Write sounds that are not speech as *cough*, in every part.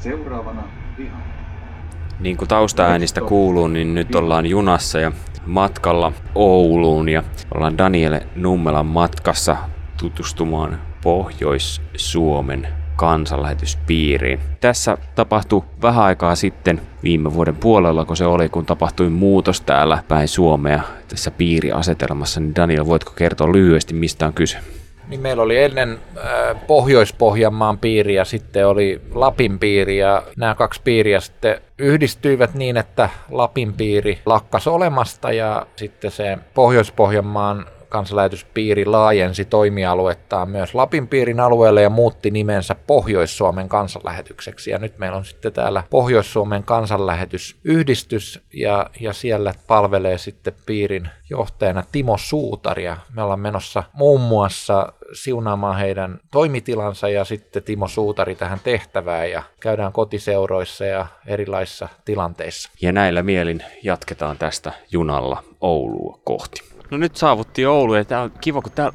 Seuraavana piha. Niin kuin taustaäänistä kuuluu, niin nyt ollaan junassa ja matkalla Ouluun ja ollaan Daniele Nummelan matkassa tutustumaan Pohjois-Suomen kansanlähetyspiiriin. Tässä tapahtui vähän aikaa sitten, viime vuoden puolella, kun se oli, kun tapahtui muutos täällä päin Suomea tässä piiriasetelmassa. Niin Daniel, voitko kertoa lyhyesti, mistä on kyse? Niin meillä oli ennen äh, Pohjois-Pohjanmaan piiri ja sitten oli Lapin piiri ja nämä kaksi piiriä sitten yhdistyivät niin, että Lapin piiri lakkas olemasta ja sitten se Pohjois-Pohjanmaan kansanlähetyspiiri laajensi toimialuettaan myös Lapin piirin alueelle ja muutti nimensä Pohjois-Suomen kansanlähetykseksi. Ja nyt meillä on sitten täällä Pohjois-Suomen kansanlähetysyhdistys ja, ja siellä palvelee sitten piirin johtajana Timo Suutaria. Me ollaan menossa muun muassa siunaamaan heidän toimitilansa ja sitten Timo Suutari tähän tehtävään ja käydään kotiseuroissa ja erilaisissa tilanteissa. Ja näillä mielin jatketaan tästä junalla Oulua kohti. No nyt saavuttiin Oulu ja tää on kiva, kun täällä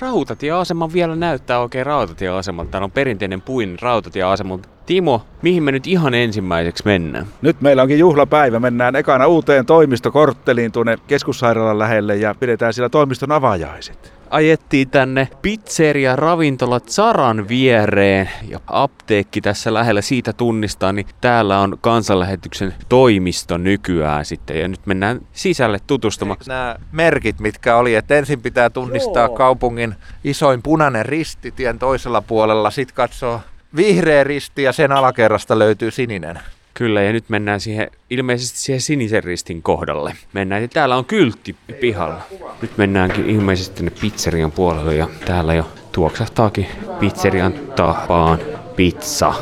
rautatieasema vielä näyttää oikein rautatieasemalta. Täällä on perinteinen puin rautatieasema, Timo, mihin me nyt ihan ensimmäiseksi mennään? Nyt meillä onkin juhlapäivä. Mennään ekana uuteen toimistokortteliin tuonne keskussairaalan lähelle ja pidetään siellä toimiston avajaiset ajettiin tänne pizzeria ravintola Zaran viereen ja apteekki tässä lähellä siitä tunnistaa, niin täällä on kansanlähetyksen toimisto nykyään sitten ja nyt mennään sisälle tutustumaan. Nämä merkit, mitkä oli, että ensin pitää tunnistaa Joo. kaupungin isoin punainen risti tien toisella puolella, sitten katsoo vihreä risti ja sen alakerrasta löytyy sininen. Kyllä, ja nyt mennään siihen, ilmeisesti siihen sinisen ristin kohdalle. Mennään, ja täällä on kyltti pihalla. Nyt mennäänkin ilmeisesti tänne pizzerian puolelle, ja täällä jo tuoksahtaakin pizzerian tapaan pizza.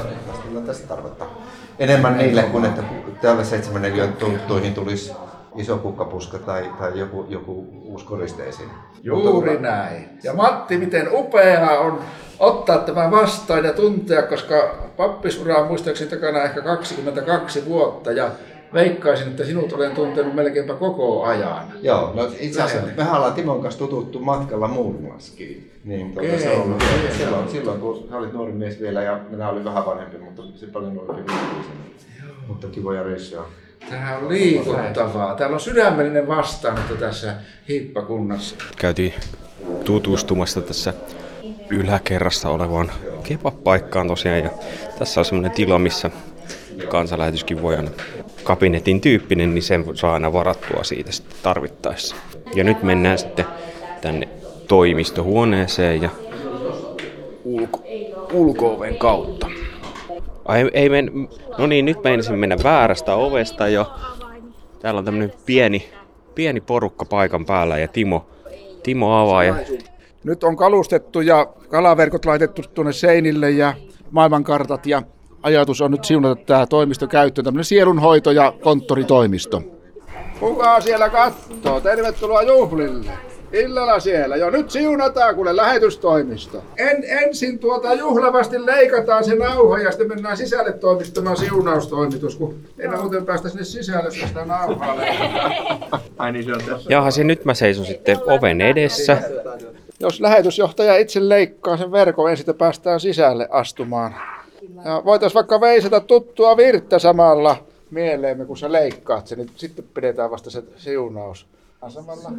Enemmän niille kuin että täällä 74 tunttuihin tulisi iso kukkapuska tai, tai joku, joku uusi koristeisiin. Juuri näin. Ja Matti, miten upeaa on ottaa tämä vastaan ja tuntea, koska pappisura on muistaakseni takana ehkä 22 vuotta ja veikkaisin, että sinut olen tuntenut melkeinpä koko ajan. Joo, no itse asiassa mehän ollaan Timon kanssa tututtu matkalla Muurmaskiin. Niin, tuota, okay, se on ollut, okay, silloin, silloin, kun hän oli nuori mies vielä ja minä olin vähän vanhempi, mutta se paljon nuorempi Mutta kivoja reissuja. Tämä on liikuttavaa. Täällä on sydämellinen vastaanotto tässä hippakunnassa. Käytiin tutustumassa tässä yläkerrassa olevaan kebab-paikkaan tosiaan. Ja tässä on semmoinen tila, missä kansanlähetyskin voi aina kabinetin tyyppinen, niin sen saa aina varattua siitä sitten tarvittaessa. Ja nyt mennään sitten tänne toimistohuoneeseen ja ulko, ulko-oven kautta. Ai, ei men... No niin, nyt meinasin mennä väärästä ovesta jo. Täällä on tämmönen pieni, pieni porukka paikan päällä ja Timo, Timo avaa. Ja... Nyt on kalustettu ja kalaverkot laitettu tuonne seinille ja maailmankartat ja ajatus on nyt siunata tämä toimisto käyttöön, tämmöinen sielunhoito- ja konttoritoimisto. Kuka siellä katsoo? Tervetuloa juhlille! Illalla siellä. Jo nyt siunataan kuule lähetystoimisto. En, ensin tuota juhlavasti leikataan se nauha ja sitten mennään sisälle toimistamaan siunaustoimitus, kun ei muuten päästä sinne sisälle sitä nauhaa *laughs* Ai niin se on tässä. Jaha, se nyt mä seison sitten oven edessä. Jos lähetysjohtaja itse leikkaa sen verkon, ensin päästään sisälle astumaan. Ja voitaisiin vaikka veisata tuttua virttä samalla mieleemme, kun sä leikkaat sen, niin sitten pidetään vasta se siunaus asemalla.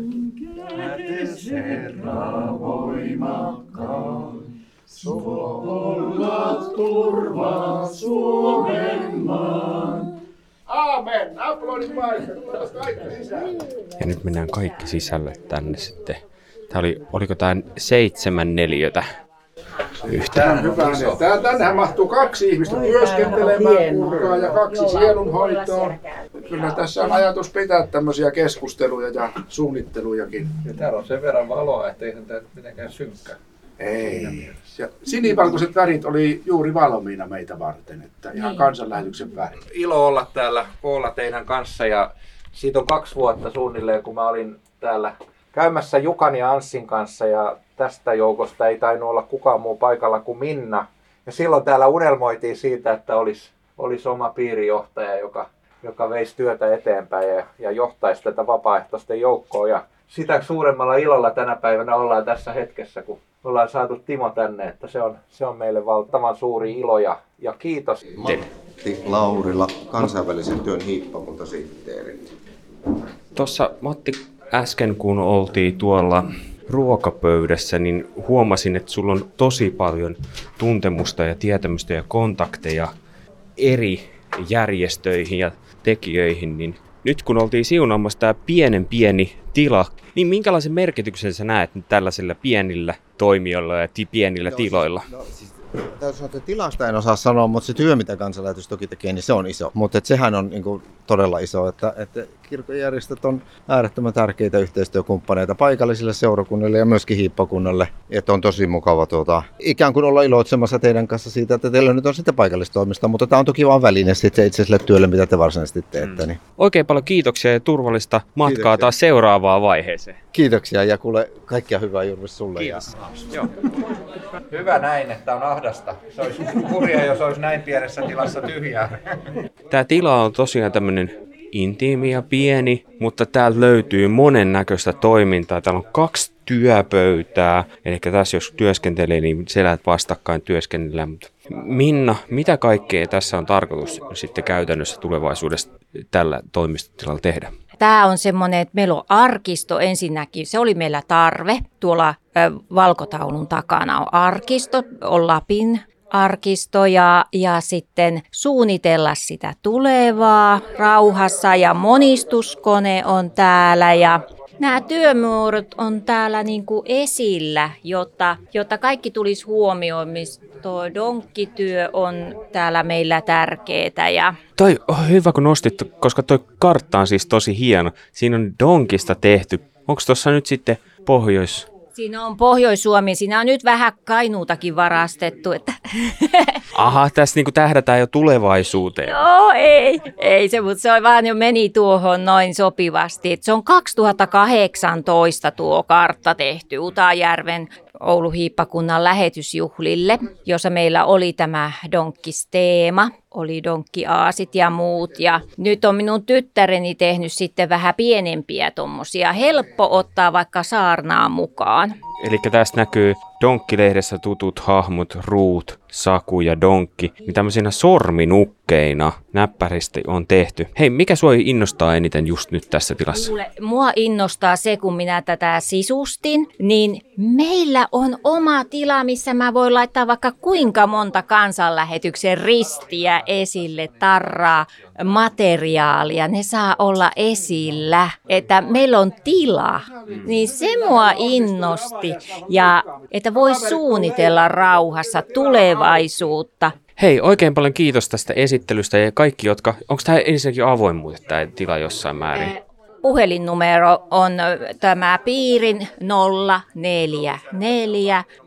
Herra voimakkaan, olla turva Suomen maan. Aamen! Aplodit Kaikki sisälle. Ja nyt mennään kaikki sisälle tänne sitten. Tämä oli, oliko tämä seitsemän neliötä Tämä hyvä. Tää, tännehän mahtuu kaksi ihmistä työskentelemään kuulkaa ja kaksi sielunhoitoa. Kyllä tässä on ajatus pitää tämmöisiä keskusteluja ja suunnittelujakin. Ja täällä on sen verran valoa, ettei sen tämä mitenkään synkkä. Ei. Ja sinivalkoiset värit oli juuri valmiina meitä varten, että ihan niin. kansanlähetyksen väri. Ilo olla täällä koolla teidän kanssa ja siitä on kaksi vuotta suunnilleen, kun mä olin täällä käymässä Jukan ja Anssin kanssa ja tästä joukosta ei tainnut olla kukaan muu paikalla kuin Minna. Ja silloin täällä unelmoitiin siitä, että olisi, olisi oma piirijohtaja, joka, joka veisi työtä eteenpäin ja, ja johtaisi tätä vapaaehtoisten joukkoa. Ja sitä suuremmalla ilolla tänä päivänä ollaan tässä hetkessä, kun ollaan saatu Timo tänne, että se on, se on meille valtavan suuri ilo ja Ja kiitos. Matti Laurila, kansainvälisen työn hiippakuntasihteeri. Tuossa Matti äsken kun oltiin tuolla ruokapöydässä, niin huomasin, että sulla on tosi paljon tuntemusta ja tietämystä ja kontakteja eri järjestöihin ja tekijöihin, niin nyt kun oltiin siunaamassa tämä pienen pieni tila, niin minkälaisen merkityksen sä näet nyt tällaisilla pienillä toimijoilla ja ti- pienillä tiloilla? No, siis Täytyy sanoa, että tilasta en osaa sanoa, mutta se työ, mitä kansanlähetys toki tekee, niin se on iso. Mutta sehän on niin kuin, todella iso, että, että kirkojärjestöt on äärettömän tärkeitä yhteistyökumppaneita paikallisille seurakunnille ja myöskin hiippakunnalle. Että on tosi mukava tuota, ikään kuin olla iloitsemassa teidän kanssa siitä, että teillä nyt on sitten paikallistoimista, mutta tämä on toki vain väline sitten itse sille työlle, mitä te varsinaisesti teette. Mm. Niin. Oikein paljon kiitoksia ja turvallista matkaa Kiitoksia. taas seuraavaan vaiheeseen. Kiitoksia ja kuule kaikkia hyvää Jurvis sulle. Kiitos. Ja... Hyvä näin, että on ahdasta. Se olisi kurja, jos olisi näin pienessä tilassa tyhjää. Tämä tila on tosiaan tämmöinen intiimi ja pieni, mutta täältä löytyy monennäköistä toimintaa. Täällä on kaksi työpöytää, eli tässä jos työskentelee, niin selät vastakkain työskennellään. Mutta Minna, mitä kaikkea tässä on tarkoitus sitten käytännössä tulevaisuudessa tällä toimistotilalla tehdä? Tämä on semmoinen, että meillä on arkisto ensinnäkin. Se oli meillä tarve. Tuolla valkotaulun takana on arkisto, on Lapin arkisto ja, ja sitten suunnitella sitä tulevaa rauhassa ja monistuskone on täällä ja Nämä työmuodot on täällä niin kuin esillä, jotta, jotta kaikki tulisi huomioon, missä tuo donkkityö on täällä meillä tärkeää ja Toi on hyvä kun nostit, koska toi kartta on siis tosi hieno. Siinä on donkista tehty. Onko tuossa nyt sitten pohjois... Siinä on Pohjois-Suomi, siinä on nyt vähän Kainuutakin varastettu. Että... *laughs* Aha, tässä niinku tähdätään jo tulevaisuuteen. Joo, ei, ei se, mutta se on vaan jo meni tuohon noin sopivasti. Se on 2018 tuo kartta tehty Utajärven Oulu Hiippakunnan lähetysjuhlille, jossa meillä oli tämä donkkisteema, oli donkkiaasit ja muut. Ja nyt on minun tyttäreni tehnyt sitten vähän pienempiä tuommoisia. Helppo ottaa vaikka saarnaa mukaan. Eli tästä näkyy Donkkilehdessä tutut hahmot Ruut, Saku ja Donkki, niin tämmöisinä sorminukkeina näppäristi on tehty. Hei, mikä sua innostaa eniten just nyt tässä tilassa? Kuule, mua innostaa se, kun minä tätä sisustin, niin meillä on oma tila, missä mä voin laittaa vaikka kuinka monta kansanlähetyksen ristiä esille, tarraa, materiaalia, ne saa olla esillä, että meillä on tila, niin se mua innosti ja että voi suunnitella rauhassa tulevaisuutta. Hei, oikein paljon kiitos tästä esittelystä ja kaikki, jotka... Onko tämä ensinnäkin avoimuutta tämä tila jossain määrin? Puhelinnumero on tämä piirin 044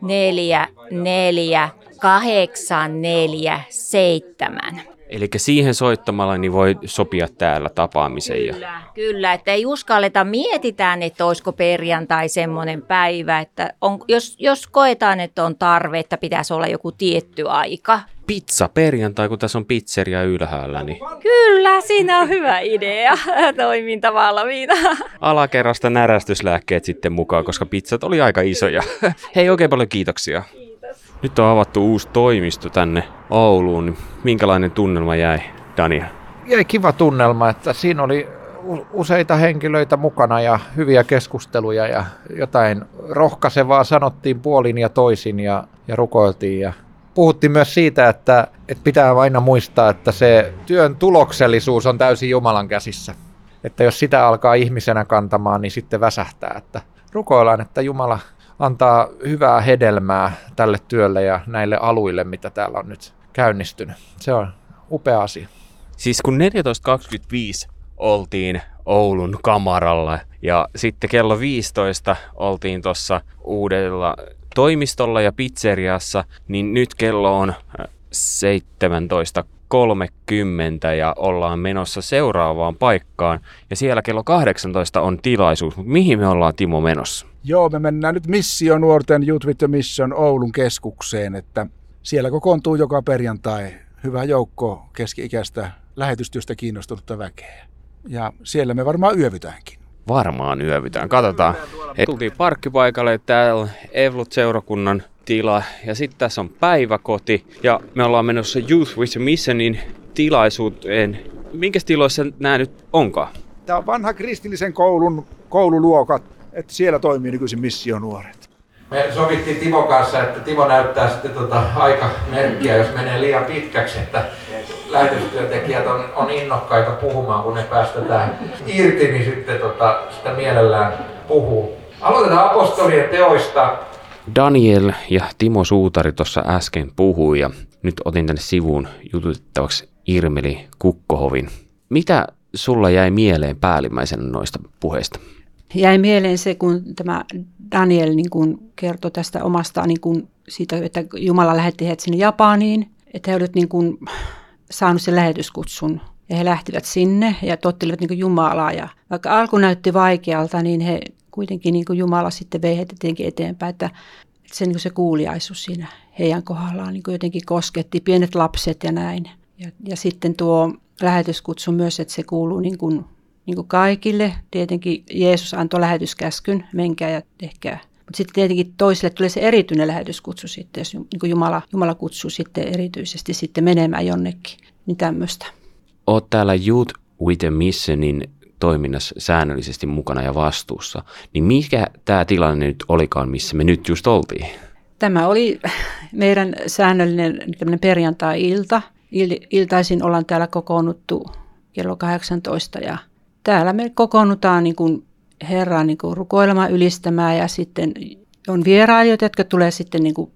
44 847. Eli siihen soittamalla niin voi sopia täällä tapaamisen. Ja... Kyllä, kyllä, että ei uskalleta, mietitään, että olisiko perjantai semmoinen päivä, että on, jos, jos koetaan, että on tarve, että pitäisi olla joku tietty aika. Pizza perjantai, kun tässä on pizzeria ylhäällä, niin Kyllä, siinä on hyvä idea, *laughs* toiminta valmiina. alakerrasta närästyslääkkeet sitten mukaan, koska pizzat oli aika isoja. *laughs* Hei, oikein paljon kiitoksia. Nyt on avattu uusi toimisto tänne Ouluun. niin Minkälainen tunnelma jäi, Dania? Jäi kiva tunnelma, että siinä oli useita henkilöitä mukana ja hyviä keskusteluja ja jotain rohkaisevaa sanottiin puolin ja toisin ja, ja rukoiltiin ja puhuttiin myös siitä, että, että pitää aina muistaa, että se työn tuloksellisuus on täysin Jumalan käsissä. Että jos sitä alkaa ihmisenä kantamaan, niin sitten väsähtää. Että rukoillaan, että Jumala antaa hyvää hedelmää tälle työlle ja näille aluille, mitä täällä on nyt käynnistynyt. Se on upea asia. Siis kun 14.25 oltiin Oulun kamaralla ja sitten kello 15 oltiin tuossa uudella toimistolla ja pizzeriassa, niin nyt kello on äh, 17.30 ja ollaan menossa seuraavaan paikkaan. Ja siellä kello 18 on tilaisuus, mutta mihin me ollaan Timo menossa? Joo, me mennään nyt Missio nuorten Youth with the Mission Oulun keskukseen, että siellä kokoontuu joka perjantai hyvä joukko keski-ikäistä lähetystyöstä kiinnostunutta väkeä. Ja siellä me varmaan yövytäänkin. Varmaan yövytään. Katsotaan. Tultiin parkkipaikalle. Täällä Evlut-seurakunnan tila ja sitten tässä on päiväkoti ja me ollaan menossa Youth with a Missionin tilaisuuteen. Minkä tiloissa nämä nyt onkaan? Tämä on vanha kristillisen koulun koululuokat, että siellä toimii nykyisin missionuoret. Me sovittiin Timo kanssa, että Timo näyttää sitten tota aikamerkkiä, jos menee liian pitkäksi, että lähetystyöntekijät on, on innokkaita puhumaan, kun ne päästetään irti, niin sitten tota, sitä mielellään puhuu. Aloitetaan apostolien teoista. Daniel ja Timo Suutari tuossa äsken puhui ja nyt otin tänne sivuun jututettavaksi Irmeli Kukkohovin. Mitä sulla jäi mieleen päällimmäisenä noista puheista? Jäi mieleen se, kun tämä Daniel niin kuin kertoi tästä omasta niin kuin siitä, että Jumala lähetti heidät sinne Japaniin, että he olivat niin kuin saanut sen lähetyskutsun ja he lähtivät sinne ja tottelivat niin Jumalaa. Ja vaikka alku näytti vaikealta, niin he kuitenkin niin kuin Jumala sitten vei heitä eteenpäin, että, että se, niin kuin se kuuliaisuus siinä heidän kohdallaan niin kuin jotenkin kosketti pienet lapset ja näin. Ja, ja sitten tuo lähetyskutsu myös, että se kuuluu niin kuin, niin kuin kaikille. Tietenkin Jeesus antoi lähetyskäskyn, menkää ja tehkää. Mutta sitten tietenkin toisille tulee se erityinen lähetyskutsu sitten, jos niin kuin Jumala, Jumala kutsuu sitten erityisesti sitten menemään jonnekin. Niin tämmöistä. Oot täällä Youth with a Missionin toiminnassa säännöllisesti mukana ja vastuussa, niin mikä tämä tilanne nyt olikaan, missä me nyt just oltiin? Tämä oli meidän säännöllinen perjantai-ilta. Il- iltaisin ollaan täällä kokoonnuttu kello 18 ja täällä me kokoonnutaan niin kuin Herraa niin kuin rukoilemaan, ylistämään ja sitten on vierailijoita, jotka tulee sitten niin kuin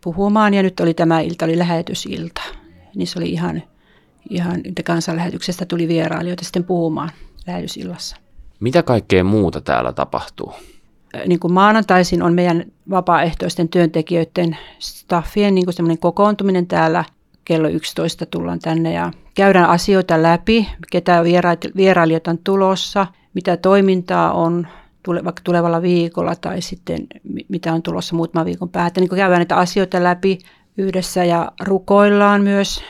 puhumaan ja nyt oli tämä ilta, oli lähetysilta. Niin se oli ihan, ihan kansanlähetyksestä tuli vierailijoita sitten puhumaan lähetysillassa. Mitä kaikkea muuta täällä tapahtuu? Niin kuin maanantaisin on meidän vapaaehtoisten työntekijöiden staffien niin kuin kokoontuminen täällä. Kello 11 tullaan tänne ja käydään asioita läpi, ketä vierailijoita on tulossa, mitä toimintaa on vaikka tulevalla viikolla tai sitten mitä on tulossa muutaman viikon päätä. Niin käydään näitä asioita läpi yhdessä ja rukoillaan myös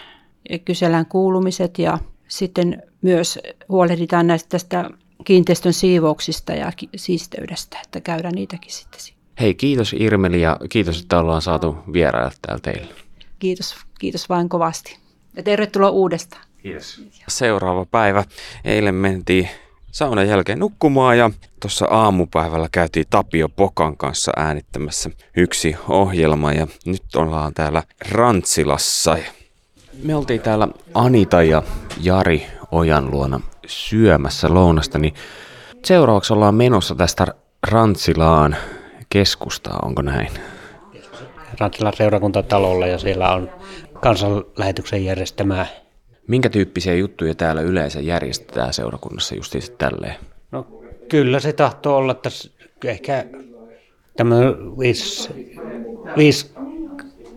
ja kysellään kuulumiset ja sitten myös huolehditaan näistä tästä kiinteistön siivouksista ja siisteydestä, että käydään niitäkin sitten. Hei, kiitos Irmeli ja kiitos, että ollaan saatu vierailla täällä teille. Kiitos, kiitos vain kovasti. Ja tervetuloa uudestaan. Kiitos. Seuraava päivä. Eilen mentiin saunan jälkeen nukkumaan ja tuossa aamupäivällä käytiin Tapio Pokan kanssa äänittämässä yksi ohjelma ja nyt ollaan täällä Rantsilassa. Me oltiin täällä Anita ja Jari Ojan luona syömässä lounasta, niin seuraavaksi ollaan menossa tästä Rantsilaan keskustaa, onko näin? Rantsilan seurakuntatalolla ja siellä on kansanlähetyksen järjestämää. Minkä tyyppisiä juttuja täällä yleensä järjestetään seurakunnassa justiinsa tälleen? No kyllä se tahtoo olla tässä ehkä tämmöinen viisi, viisi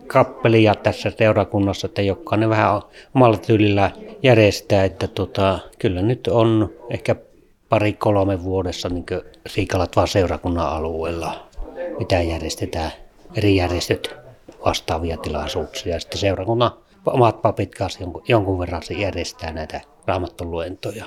kappelia tässä seurakunnassa, että jokainen vähän omalla tyylillä järjestää, että tota, kyllä nyt on ehkä pari-kolme vuodessa niin siikalat vaan seurakunnan alueella, mitä järjestetään, eri järjestöt vastaavia tilaisuuksia. Ja sitten seurakunnan omat papit kanssa jonkun, jonkun verran se järjestää näitä raamattoluentoja.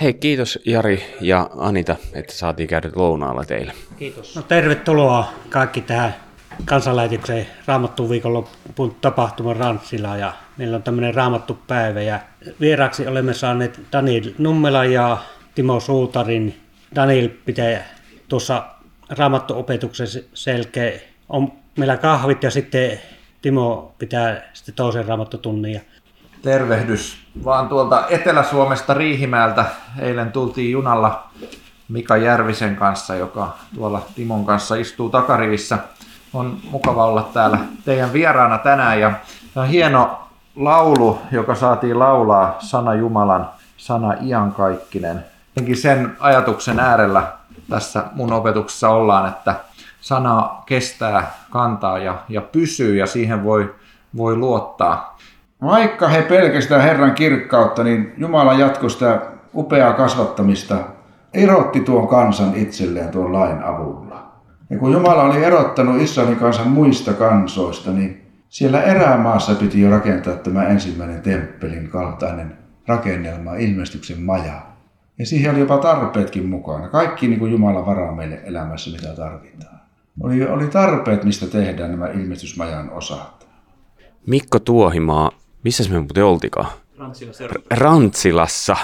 Hei, kiitos Jari ja Anita, että saatiin käydä lounaalla teille. Kiitos. No tervetuloa kaikki tähän kansanlähetyksen Raamattu viikonloppuun tapahtuman Rantsila ja meillä on tämmöinen Raamattu päivä ja vieraaksi olemme saaneet Daniel Nummela ja Timo Suutarin. Daniel pitää tuossa Raamattu-opetuksen selkeä. On meillä kahvit ja sitten Timo pitää sitten toisen raamattotunnin. Tervehdys vaan tuolta Etelä-Suomesta Riihimäeltä. Eilen tultiin junalla Mika Järvisen kanssa, joka tuolla Timon kanssa istuu takarivissä – on mukava olla täällä teidän vieraana tänään ja on hieno laulu, joka saatiin laulaa sana Jumalan, sana iankaikkinen. Jotenkin sen ajatuksen äärellä tässä mun opetuksessa ollaan, että sana kestää, kantaa ja, ja pysyy ja siihen voi, voi luottaa. Vaikka he pelkästään Herran kirkkautta, niin Jumala jatkoi sitä upeaa kasvattamista, erotti tuon kansan itselleen tuon lain avulla. Ja kun Jumala oli erottanut Israelin kansan muista kansoista, niin siellä erämaassa piti jo rakentaa tämä ensimmäinen temppelin kaltainen rakennelma, ilmestyksen maja. Ja siihen oli jopa tarpeetkin mukana. Kaikki niin kuin Jumala varaa meille elämässä, mitä tarvitaan. oli, oli tarpeet, mistä tehdään nämä ilmestysmajan osat. Mikko Tuohimaa, missä me muuten oltikaan? Rantsilassa. Rantsilassa.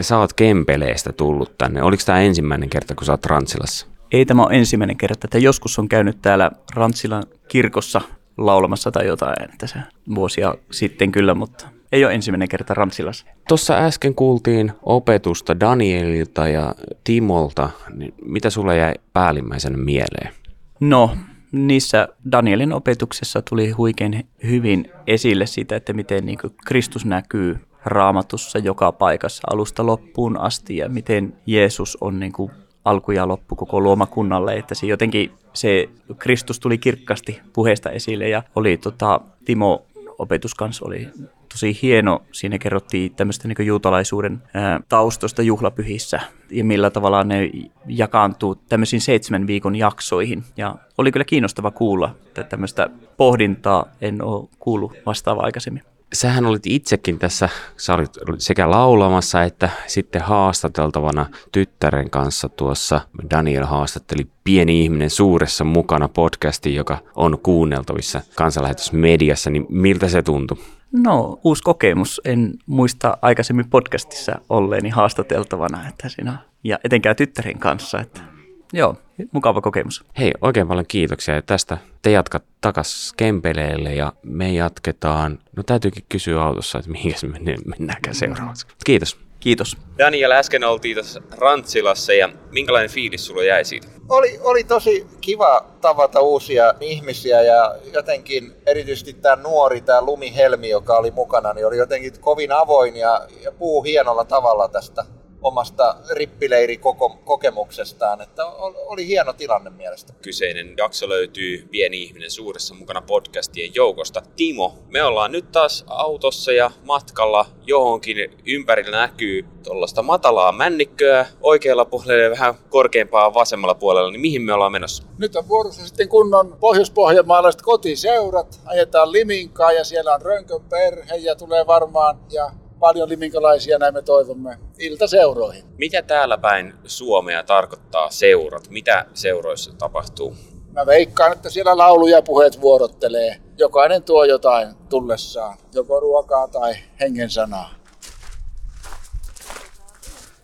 Sä oot Kempeleestä tullut tänne. Oliko tämä ensimmäinen kerta, kun sä oot Rantsilassa? Ei tämä ole ensimmäinen kerta, että joskus on käynyt täällä Rantsilan kirkossa laulamassa tai jotain, että se vuosia sitten kyllä, mutta ei ole ensimmäinen kerta Rantsilassa. Tuossa äsken kuultiin opetusta Danielilta ja Timolta. Niin mitä sulle jäi päällimmäisenä mieleen? No, niissä Danielin opetuksessa tuli huikein hyvin esille sitä, että miten niin Kristus näkyy raamatussa joka paikassa alusta loppuun asti ja miten Jeesus on niin kuin alku ja loppu koko luomakunnalle, että se jotenkin se Kristus tuli kirkkaasti puheesta esille ja oli tota, Timo opetus kanssa oli tosi hieno. Siinä kerrottiin tämmöistä niin juutalaisuuden ää, taustoista juhlapyhissä ja millä tavalla ne jakaantuu tämmöisiin seitsemän viikon jaksoihin. Ja oli kyllä kiinnostava kuulla, että tämmöistä pohdintaa en ole kuullut vastaava aikaisemmin sähän olit itsekin tässä, sä olit sekä laulamassa että sitten haastateltavana tyttären kanssa tuossa. Daniel haastatteli Pieni ihminen suuressa mukana podcasti, joka on kuunneltavissa kansanlähetysmediassa, niin miltä se tuntui? No, uusi kokemus. En muista aikaisemmin podcastissa olleeni haastateltavana, että siinä, ja etenkään tyttären kanssa, että joo, mukava kokemus. Hei, oikein paljon kiitoksia. Ja tästä te jatkat takas Kempeleelle ja me jatketaan. No täytyykin kysyä autossa, että mihin me mennäänkään seuraavaksi. Kiitos. Kiitos. Daniel, äsken oltiin tässä Rantsilassa ja minkälainen fiilis sulla jäi siitä? Oli, oli tosi kiva tavata uusia ihmisiä ja jotenkin erityisesti tämä nuori, tämä Lumi Helmi, joka oli mukana, niin oli jotenkin kovin avoin ja, ja puhuu hienolla tavalla tästä omasta rippileirikokemuksestaan, että oli hieno tilanne mielestä. Kyseinen jakso löytyy Pieni ihminen suuressa mukana podcastien joukosta. Timo, me ollaan nyt taas autossa ja matkalla johonkin ympärillä näkyy tuollaista matalaa männikköä oikealla puolella ja vähän korkeampaa vasemmalla puolella, niin mihin me ollaan menossa? Nyt on vuorossa sitten kunnon pohjois-pohjanmaalaiset kotiseurat. Ajetaan Liminkaa ja siellä on Rönkön perhe ja tulee varmaan ja paljon liminkalaisia, näin me toivomme, iltaseuroihin. Mitä täällä päin Suomea tarkoittaa seurat? Mitä seuroissa tapahtuu? Mä veikkaan, että siellä laulu ja puheet vuorottelee. Jokainen tuo jotain tullessaan, joko ruokaa tai hengen sanaa.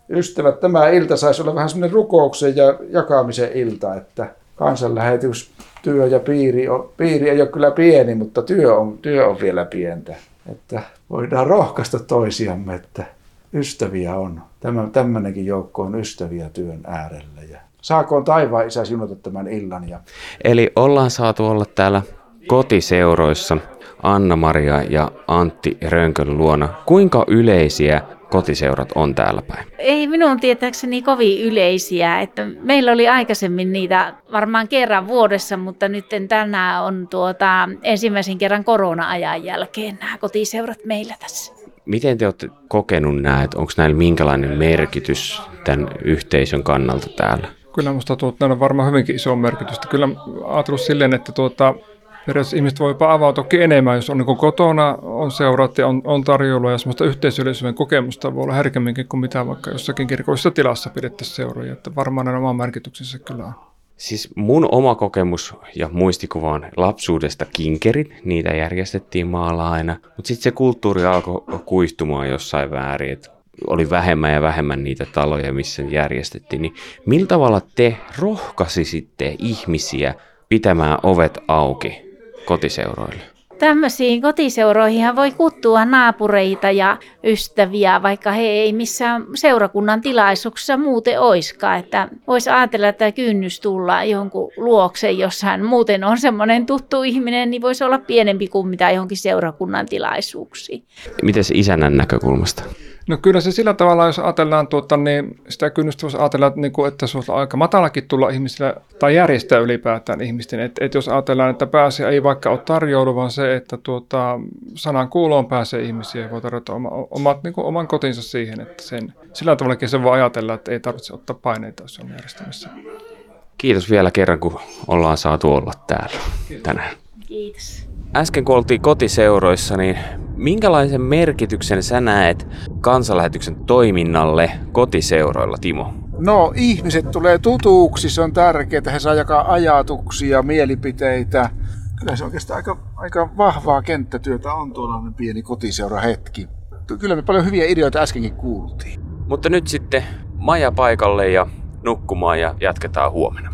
Ystävät, tämä ilta saisi olla vähän semmoinen rukouksen ja jakamisen ilta, että kansanlähetys, työ ja piiri, on, piiri ei ole kyllä pieni, mutta työ on, työ on vielä pientä. Että voidaan rohkaista toisiamme, että ystäviä on. Tämä, tämmöinenkin joukko on ystäviä työn äärellä. Ja saakoon taivaan isä sinulta tämän illan. Ja... Eli ollaan saatu olla täällä kotiseuroissa Anna-Maria ja Antti Rönkön luona. Kuinka yleisiä kotiseurat on täällä päin? Ei minun tietääkseni kovin yleisiä. Että meillä oli aikaisemmin niitä varmaan kerran vuodessa, mutta nyt tänään on tuota, ensimmäisen kerran korona-ajan jälkeen nämä kotiseurat meillä tässä. Miten te olette kokenut nämä, että onko näillä minkälainen merkitys tämän yhteisön kannalta täällä? Kyllä minusta tuota, on varmaan hyvinkin iso merkitys. Kyllä ajatellut silleen, että tuota, periaatteessa ihmiset voi jopa avautuakin enemmän, jos on niin kotona, on seurat ja on, on tarjolla ja semmoista yhteisöllisyyden kokemusta voi olla herkemminkin kuin mitä vaikka jossakin kirkollisessa tilassa pidettäisiin seuroja, että varmaan ne oma merkityksensä kyllä on. Siis mun oma kokemus ja muistikuva on lapsuudesta kinkerit, niitä järjestettiin maalla aina, mutta sitten se kulttuuri alkoi kuihtumaan jossain väärin, että oli vähemmän ja vähemmän niitä taloja, missä järjestettiin, niin millä tavalla te rohkaisitte ihmisiä pitämään ovet auki kotiseuroille? Tämmöisiin kotiseuroihin voi kuttua naapureita ja ystäviä, vaikka he ei missään seurakunnan tilaisuuksessa muuten oiskaan. Että voisi ajatella, että kynnys tulla jonkun luokse, jos hän muuten on semmoinen tuttu ihminen, niin voisi olla pienempi kuin mitä johonkin seurakunnan tilaisuuksiin. Miten se isännän näkökulmasta? No kyllä se sillä tavalla, jos ajatellaan tuota, niin sitä kynnystä voisi ajatella, että, niin kuin, että se olisi aika matalakin tulla ihmisille tai järjestää ylipäätään ihmisten. Että, että jos ajatellaan, että pääsee ei vaikka ole tarjoulu, vaan se, että tuota, sanan kuuloon pääsee ihmisiä ja voi tarjota oma, omat, niin kuin, oman kotinsa siihen. Että sen, sillä tavalla se voi ajatella, että ei tarvitse ottaa paineita, jos on järjestämässä. Kiitos vielä kerran, kun ollaan saatu olla täällä tänään. Kiitos. Äsken kun oltiin kotiseuroissa, niin minkälaisen merkityksen sä näet kansanlähetyksen toiminnalle kotiseuroilla, Timo? No, ihmiset tulee tutuuksi, se on tärkeää, he saa jakaa ajatuksia, mielipiteitä. Kyllä se oikeastaan aika, aika vahvaa kenttätyötä on tuollainen pieni kotiseura hetki. Kyllä me paljon hyviä ideoita äskenkin kuultiin. Mutta nyt sitten maja paikalle ja nukkumaan ja jatketaan huomenna.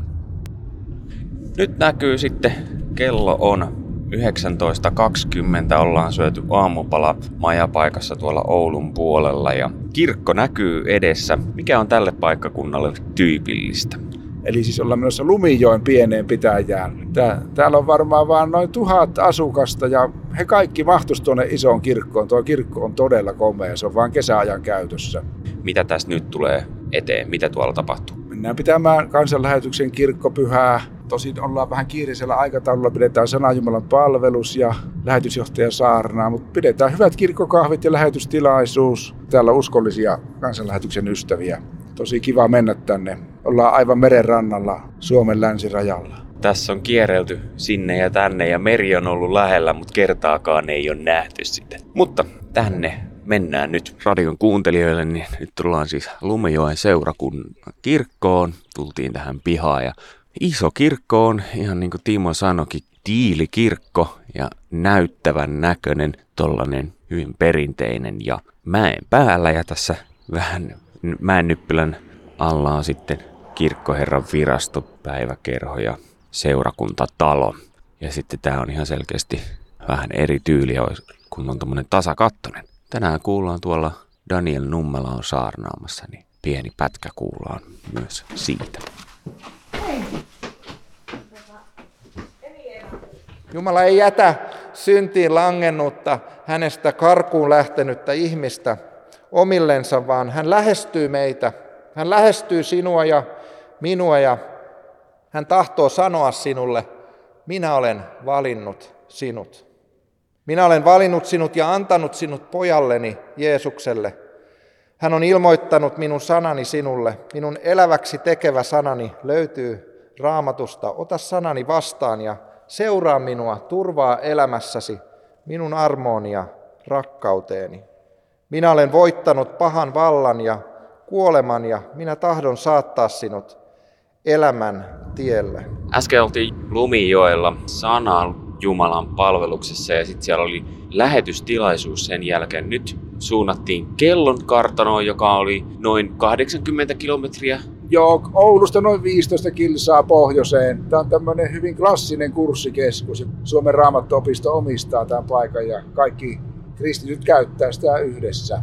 Nyt näkyy sitten, kello on 19.20 ollaan syöty aamupala majapaikassa tuolla Oulun puolella ja kirkko näkyy edessä. Mikä on tälle paikkakunnalle tyypillistä? Eli siis ollaan menossa Lumijoen pieneen pitäjään. Tää, täällä on varmaan vain noin tuhat asukasta ja he kaikki mahtuisivat tuonne isoon kirkkoon. Tuo kirkko on todella komea, se on vain kesäajan käytössä. Mitä tässä nyt tulee eteen? Mitä tuolla tapahtuu? Mennään pitämään kansanlähetyksen kirkkopyhää. Tosin ollaan vähän kiireisellä aikataululla, pidetään sanajumalan palvelus ja lähetysjohtaja saarnaa, mutta pidetään hyvät kirkkokahvit ja lähetystilaisuus. Täällä on uskollisia kansanlähetyksen ystäviä. Tosi kiva mennä tänne. Ollaan aivan meren rannalla Suomen länsirajalla. Tässä on kierrelty sinne ja tänne ja meri on ollut lähellä, mutta kertaakaan ei ole nähty sitä. Mutta tänne mennään nyt radion kuuntelijoille, niin nyt tullaan siis Lumejoen seurakunnan kirkkoon. Tultiin tähän pihaan ja iso kirkko on, ihan niin kuin Timo sanoikin, tiilikirkko ja näyttävän näköinen, tollanen hyvin perinteinen ja mäen päällä ja tässä vähän Mäennyppilän alla on sitten kirkkoherran virasto, päiväkerho ja seurakuntatalo. Ja sitten tämä on ihan selkeästi vähän eri tyyliä, kun on tuommoinen tasakattonen. Tänään kuullaan tuolla Daniel Nummela on saarnaamassa, niin pieni pätkä kuullaan myös siitä. Jumala ei jätä syntiin langennutta, hänestä karkuun lähtenyttä ihmistä omillensa, vaan hän lähestyy meitä. Hän lähestyy sinua ja minua ja hän tahtoo sanoa sinulle, minä olen valinnut sinut. Minä olen valinnut sinut ja antanut sinut pojalleni Jeesukselle. Hän on ilmoittanut minun sanani sinulle. Minun eläväksi tekevä sanani löytyy raamatusta. Ota sanani vastaan ja seuraa minua, turvaa elämässäsi minun armooni ja rakkauteeni. Minä olen voittanut pahan vallan ja kuoleman ja minä tahdon saattaa sinut elämän tielle. Äsken oltiin Lumijoella sanan Jumalan palveluksessa ja sitten siellä oli lähetystilaisuus sen jälkeen. Nyt suunnattiin kellon kartanoon, joka oli noin 80 kilometriä. Joo, Oulusta noin 15 kilsaa pohjoiseen. Tämä on tämmöinen hyvin klassinen kurssikeskus. Suomen raamattuopisto omistaa tämän paikan ja kaikki kristityt käyttää sitä yhdessä.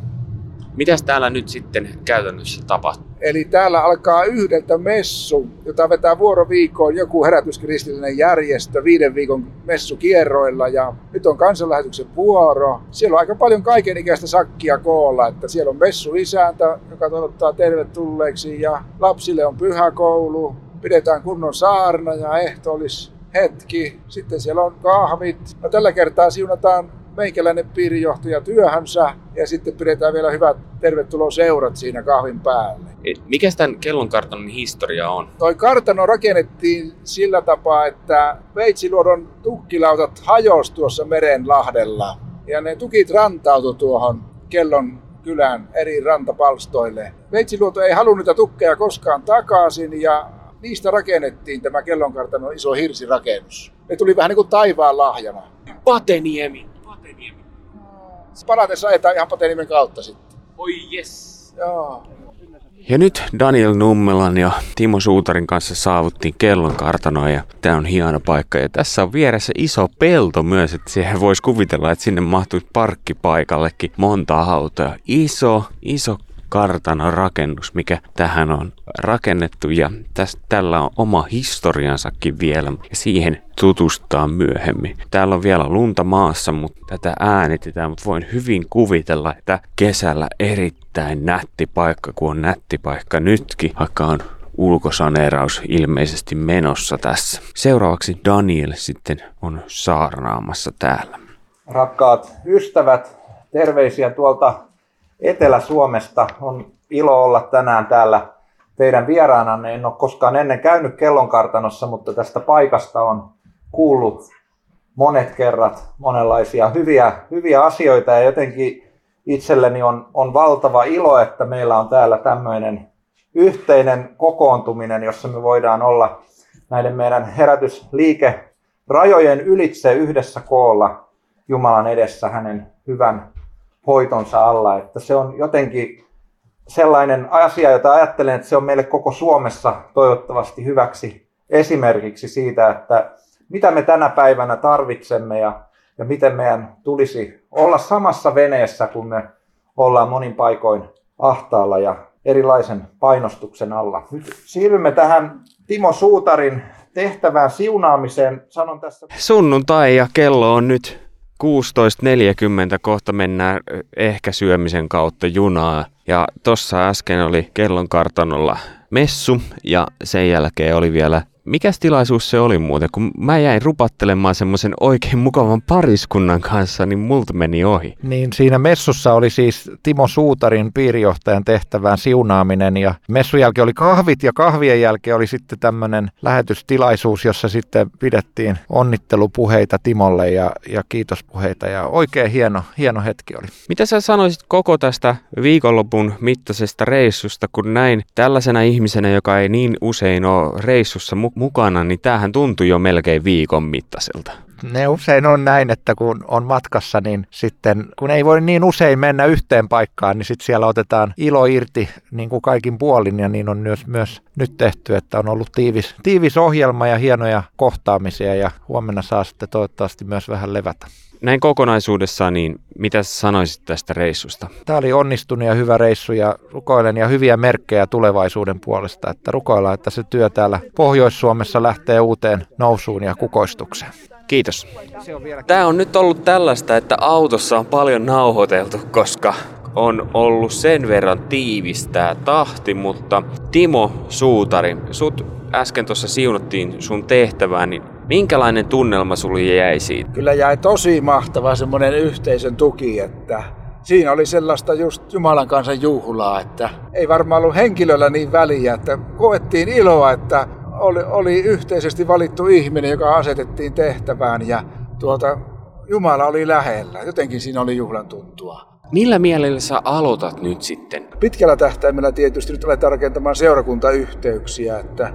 Mitäs täällä nyt sitten käytännössä tapahtuu? Eli täällä alkaa yhdeltä messu, jota vetää vuoroviikkoon joku herätyskristillinen järjestö viiden viikon messukierroilla. Ja nyt on kansanlähetyksen vuoro. Siellä on aika paljon kaikenikäistä sakkia koolla. Että siellä on messuisäntä, joka toivottaa tervetulleeksi. Ja lapsille on pyhäkoulu. Pidetään kunnon saarna ja ehtoollis hetki. Sitten siellä on kahvit. No, tällä kertaa siunataan meikäläinen piirijohtaja työhönsä ja sitten pidetään vielä hyvät tervetuloa seurat siinä kahvin päälle. Mikä tämän kellonkartanon historia on? Toi kartano rakennettiin sillä tapaa, että Veitsiluodon tukkilautat hajosi tuossa merenlahdella ja ne tukit rantautui tuohon kellon kylän eri rantapalstoille. Veitsiluoto ei halunnut niitä tukkeja koskaan takaisin ja niistä rakennettiin tämä kellonkartanon iso hirsirakennus. Ne tuli vähän niin kuin taivaan lahjana. Pateniemi. Palatessa ajetaan ihan Patenimen kautta sitten. Oi yes. Joo. Ja nyt Daniel Nummelan ja Timo Suutarin kanssa saavuttiin kellon kartanoa ja tämä on hieno paikka. Ja tässä on vieressä iso pelto myös, että siihen voisi kuvitella, että sinne mahtuisi parkkipaikallekin monta autoa. Iso, iso kartanon rakennus, mikä tähän on rakennettu ja tästä, tällä on oma historiansakin vielä ja siihen tutustaa myöhemmin. Täällä on vielä lunta maassa, mutta tätä äänitetään, mutta voin hyvin kuvitella, että kesällä erittäin nätti paikka, kun on nätti paikka nytkin, vaikka on ulkosaneeraus ilmeisesti menossa tässä. Seuraavaksi Daniel sitten on saarnaamassa täällä. Rakkaat ystävät, terveisiä tuolta Etelä-Suomesta. On ilo olla tänään täällä teidän vieraananne. En ole koskaan ennen käynyt kellonkartanossa, mutta tästä paikasta on kuullut monet kerrat monenlaisia hyviä, hyviä asioita ja jotenkin itselleni on, on valtava ilo, että meillä on täällä tämmöinen yhteinen kokoontuminen, jossa me voidaan olla näiden meidän herätysliike rajojen ylitse yhdessä koolla Jumalan edessä hänen hyvän hoitonsa alla. Että se on jotenkin sellainen asia, jota ajattelen, että se on meille koko Suomessa toivottavasti hyväksi esimerkiksi siitä, että mitä me tänä päivänä tarvitsemme ja, ja miten meidän tulisi olla samassa veneessä, kun me ollaan monin paikoin ahtaalla ja erilaisen painostuksen alla. Nyt siirrymme tähän Timo Suutarin tehtävään siunaamiseen. Sanon tässä... Sunnuntai ja kello on nyt 16.40. Kohta mennään ehkä syömisen kautta junaa. Ja tossa äsken oli kellon kartanolla messu ja sen jälkeen oli vielä mikä tilaisuus se oli muuten? Kun mä jäin rupattelemaan semmoisen oikein mukavan pariskunnan kanssa, niin multa meni ohi. Niin siinä messussa oli siis Timo Suutarin piirijohtajan tehtävään siunaaminen ja messun jälkeen oli kahvit ja kahvien jälkeen oli sitten tämmöinen lähetystilaisuus, jossa sitten pidettiin onnittelupuheita Timolle ja, ja kiitospuheita ja oikein hieno, hieno hetki oli. Mitä sä sanoisit koko tästä viikonlopun mittaisesta reissusta, kun näin tällaisena ihmisenä, joka ei niin usein ole reissussa mukana, niin tämähän tuntui jo melkein viikon mittaiselta. Ne usein on näin, että kun on matkassa, niin sitten kun ei voi niin usein mennä yhteen paikkaan, niin sitten siellä otetaan ilo irti niin kuin kaikin puolin ja niin on myös, myös nyt tehty, että on ollut tiivis, tiivis ohjelma ja hienoja kohtaamisia ja huomenna saa sitten toivottavasti myös vähän levätä. Näin kokonaisuudessaan, niin mitä sanoisit tästä reissusta? Tämä oli onnistunut ja hyvä reissu ja rukoilen ja hyviä merkkejä tulevaisuuden puolesta, että rukoillaan, että se työ täällä Pohjois-Suomessa lähtee uuteen nousuun ja kukoistukseen. Kiitos. Tämä on nyt ollut tällaista, että autossa on paljon nauhoiteltu, koska on ollut sen verran tiivistää tahti, mutta Timo Suutari, sut äsken tuossa siunattiin sun tehtävään, niin minkälainen tunnelma sulle jäi siitä? Kyllä jäi tosi mahtava semmoinen yhteisön tuki, että siinä oli sellaista just Jumalan kansan juhlaa, että ei varmaan ollut henkilöllä niin väliä, että koettiin iloa, että oli, oli yhteisesti valittu ihminen, joka asetettiin tehtävään ja tuota, Jumala oli lähellä. Jotenkin siinä oli juhlan tuntua. Millä mielellä sä aloitat nyt sitten? Pitkällä tähtäimellä tietysti nyt olet rakentamaan seurakuntayhteyksiä, että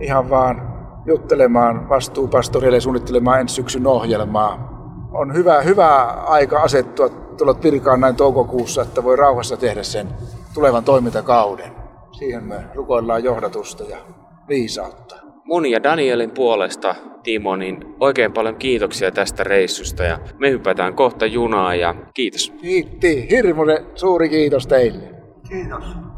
ihan vaan juttelemaan vastuupastorille ja suunnittelemaan ensi syksyn ohjelmaa. On hyvä, hyvä aika asettua tulla virkaan näin toukokuussa, että voi rauhassa tehdä sen tulevan toimintakauden. Siihen me rukoillaan johdatusta ja viisautta. Mun ja Danielin puolesta, Timo, niin oikein paljon kiitoksia tästä reissusta ja me hypätään kohta junaan ja kiitos. Kiitti, hirmuinen suuri kiitos teille. Kiitos.